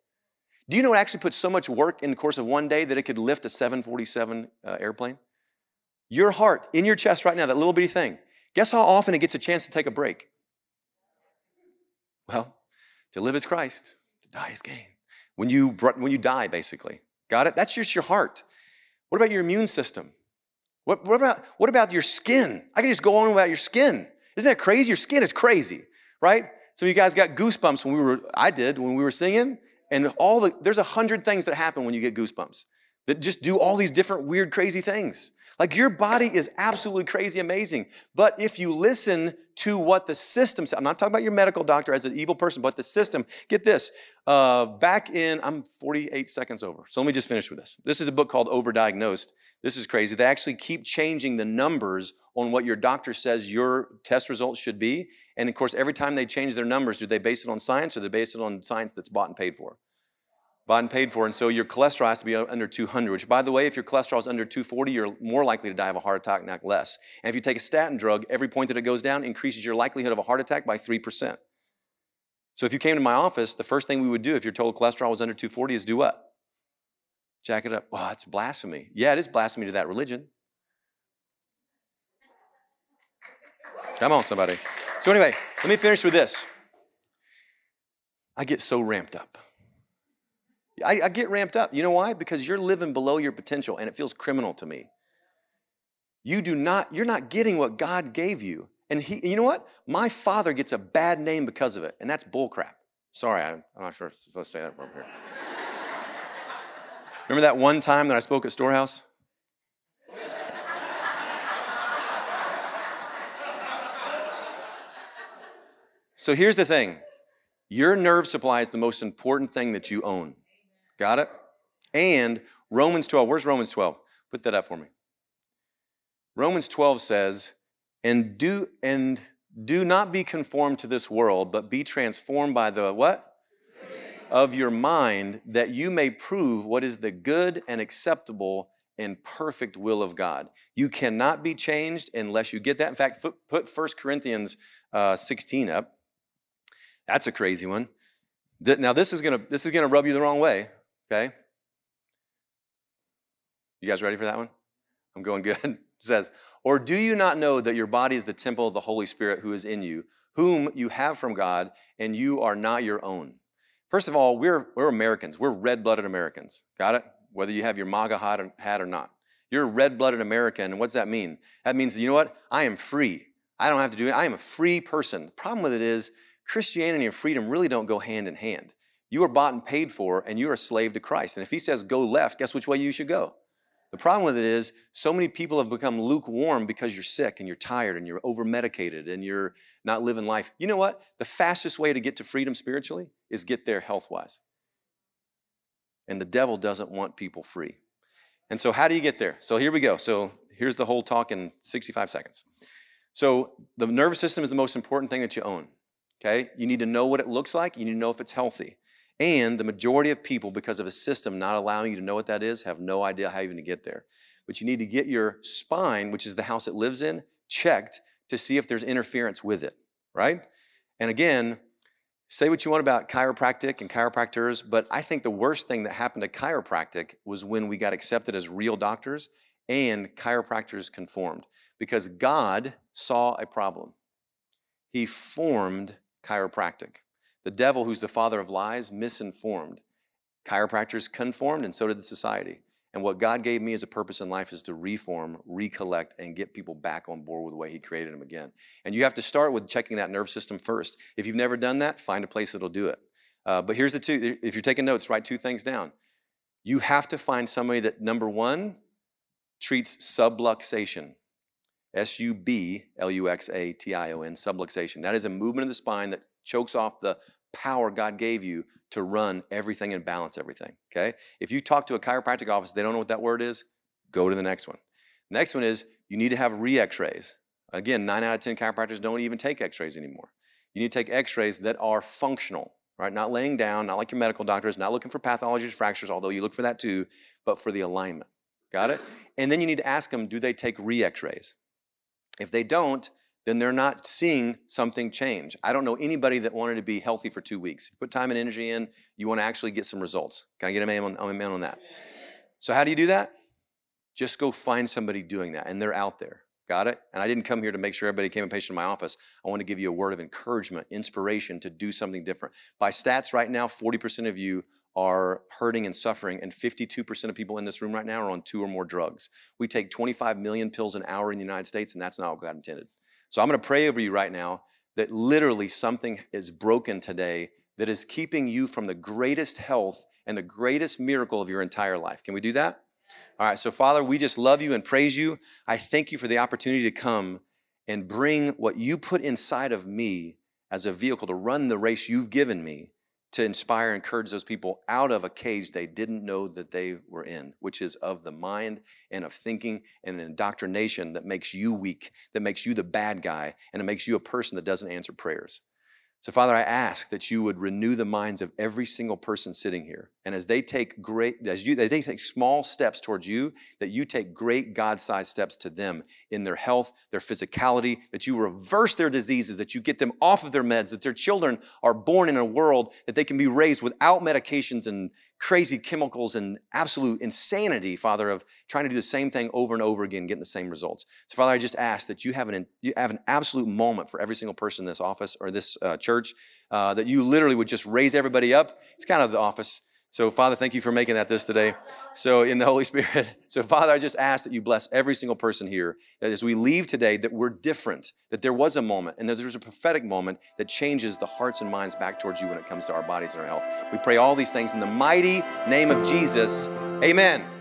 Do you know it actually puts so much work in the course of one day that it could lift a 747 uh, airplane? Your heart in your chest right now, that little bitty thing, guess how often it gets a chance to take a break? Well, to live is Christ, to die is gain. When you, when you die, basically. Got it? That's just your heart. What about your immune system? What, what, about, what about your skin? I can just go on about your skin. Isn't that crazy? Your skin is crazy, right? Some of you guys got goosebumps when we were, I did, when we were singing. And all the, there's a hundred things that happen when you get goosebumps that just do all these different weird, crazy things. Like your body is absolutely crazy amazing. But if you listen to what the system says, I'm not talking about your medical doctor as an evil person, but the system, get this. Uh, back in, I'm 48 seconds over. So let me just finish with this. This is a book called Overdiagnosed. This is crazy. They actually keep changing the numbers on what your doctor says your test results should be. And of course, every time they change their numbers, do they base it on science or they base it on science that's bought and paid for? Bought and paid for. And so your cholesterol has to be under 200, which, by the way, if your cholesterol is under 240, you're more likely to die of a heart attack, not less. And if you take a statin drug, every point that it goes down increases your likelihood of a heart attack by 3%. So if you came to my office, the first thing we would do if your total cholesterol was under 240 is do what? Jack it up. Well, it's blasphemy. Yeah, it is blasphemy to that religion. Come on, somebody. So, anyway, let me finish with this. I get so ramped up. I, I, get ramped up. You know why? Because you're living below your potential and it feels criminal to me. You do not, you're not getting what God gave you. And he, you know what? My father gets a bad name because of it, and that's bullcrap. Sorry, I'm, I'm not sure I'm supposed to say that from here. Remember that one time that I spoke at Storehouse? So here's the thing your nerve supply is the most important thing that you own. Got it? And Romans 12, where's Romans 12? Put that up for me. Romans 12 says, and do and do not be conformed to this world, but be transformed by the what? Of your mind, that you may prove what is the good and acceptable and perfect will of God. You cannot be changed unless you get that. In fact, put 1 Corinthians uh, 16 up. That's a crazy one. Now this is gonna this is gonna rub you the wrong way. Okay. You guys ready for that one? I'm going good. It says, Or do you not know that your body is the temple of the Holy Spirit who is in you, whom you have from God, and you are not your own? First of all, we're, we're Americans. We're red blooded Americans. Got it? Whether you have your MAGA hat or not. You're a red blooded American. And what's that mean? That means, you know what? I am free. I don't have to do it. I am a free person. The problem with it is, Christianity and freedom really don't go hand in hand. You are bought and paid for, and you're a slave to Christ. And if he says go left, guess which way you should go? The problem with it is, so many people have become lukewarm because you're sick and you're tired and you're over medicated and you're not living life. You know what? The fastest way to get to freedom spiritually is get there health wise. And the devil doesn't want people free. And so, how do you get there? So, here we go. So, here's the whole talk in 65 seconds. So, the nervous system is the most important thing that you own. Okay? You need to know what it looks like, you need to know if it's healthy. And the majority of people, because of a system not allowing you to know what that is, have no idea how even to get there. But you need to get your spine, which is the house it lives in, checked to see if there's interference with it, right? And again, say what you want about chiropractic and chiropractors, but I think the worst thing that happened to chiropractic was when we got accepted as real doctors and chiropractors conformed because God saw a problem. He formed chiropractic. The devil, who's the father of lies, misinformed. Chiropractors conformed, and so did the society. And what God gave me as a purpose in life is to reform, recollect, and get people back on board with the way He created them again. And you have to start with checking that nerve system first. If you've never done that, find a place that'll do it. Uh, but here's the two if you're taking notes, write two things down. You have to find somebody that, number one, treats subluxation. S U B L U X A T I O N, subluxation. That is a movement of the spine that chokes off the power God gave you to run everything and balance everything. Okay? If you talk to a chiropractic office, they don't know what that word is, go to the next one. Next one is you need to have re x rays. Again, nine out of 10 chiropractors don't even take x rays anymore. You need to take x rays that are functional, right? Not laying down, not like your medical doctors, not looking for pathologies, fractures, although you look for that too, but for the alignment. Got it? And then you need to ask them do they take re x rays? If they don't, then they're not seeing something change. I don't know anybody that wanted to be healthy for two weeks. Put time and energy in, you want to actually get some results. Can I get a man on, a man on that? So, how do you do that? Just go find somebody doing that, and they're out there. Got it? And I didn't come here to make sure everybody came and patient in my office. I want to give you a word of encouragement, inspiration to do something different. By stats right now, 40% of you are hurting and suffering, and 52% of people in this room right now are on two or more drugs. We take 25 million pills an hour in the United States, and that's not what God intended. So I'm to pray over you right now that literally something is broken today that is keeping you from the greatest health and the greatest miracle of your entire life. Can we do that? All right, so Father, we just love you and praise you. I thank you for the opportunity to come and bring what you put inside of me as a vehicle to run the race you've given me to inspire and encourage those people out of a cage they didn't know that they were in, which is of the mind and of thinking and an indoctrination that makes you weak, that makes you the bad guy, and it makes you a person that doesn't answer prayers. So, Father, I ask that you would renew the minds of every single person sitting here. And as they take great, as you, they take small steps towards you, that you take great God-sized steps to them in their health, their physicality, that you reverse their diseases, that you get them off of their meds, that their children are born in a world that they can be raised without medications and crazy chemicals and absolute insanity, Father, of trying to do the same thing over and over again, getting the same results. So, Father, I just ask that you have an, you have an absolute moment for every single person in this office or this uh, church, uh, that you literally would just raise everybody up. It's kind of the office so, Father, thank you for making that this today. So, in the Holy Spirit. So, Father, I just ask that you bless every single person here. That as we leave today, that we're different, that there was a moment, and that there's a prophetic moment that changes the hearts and minds back towards you when it comes to our bodies and our health. We pray all these things in the mighty name of Jesus. Amen.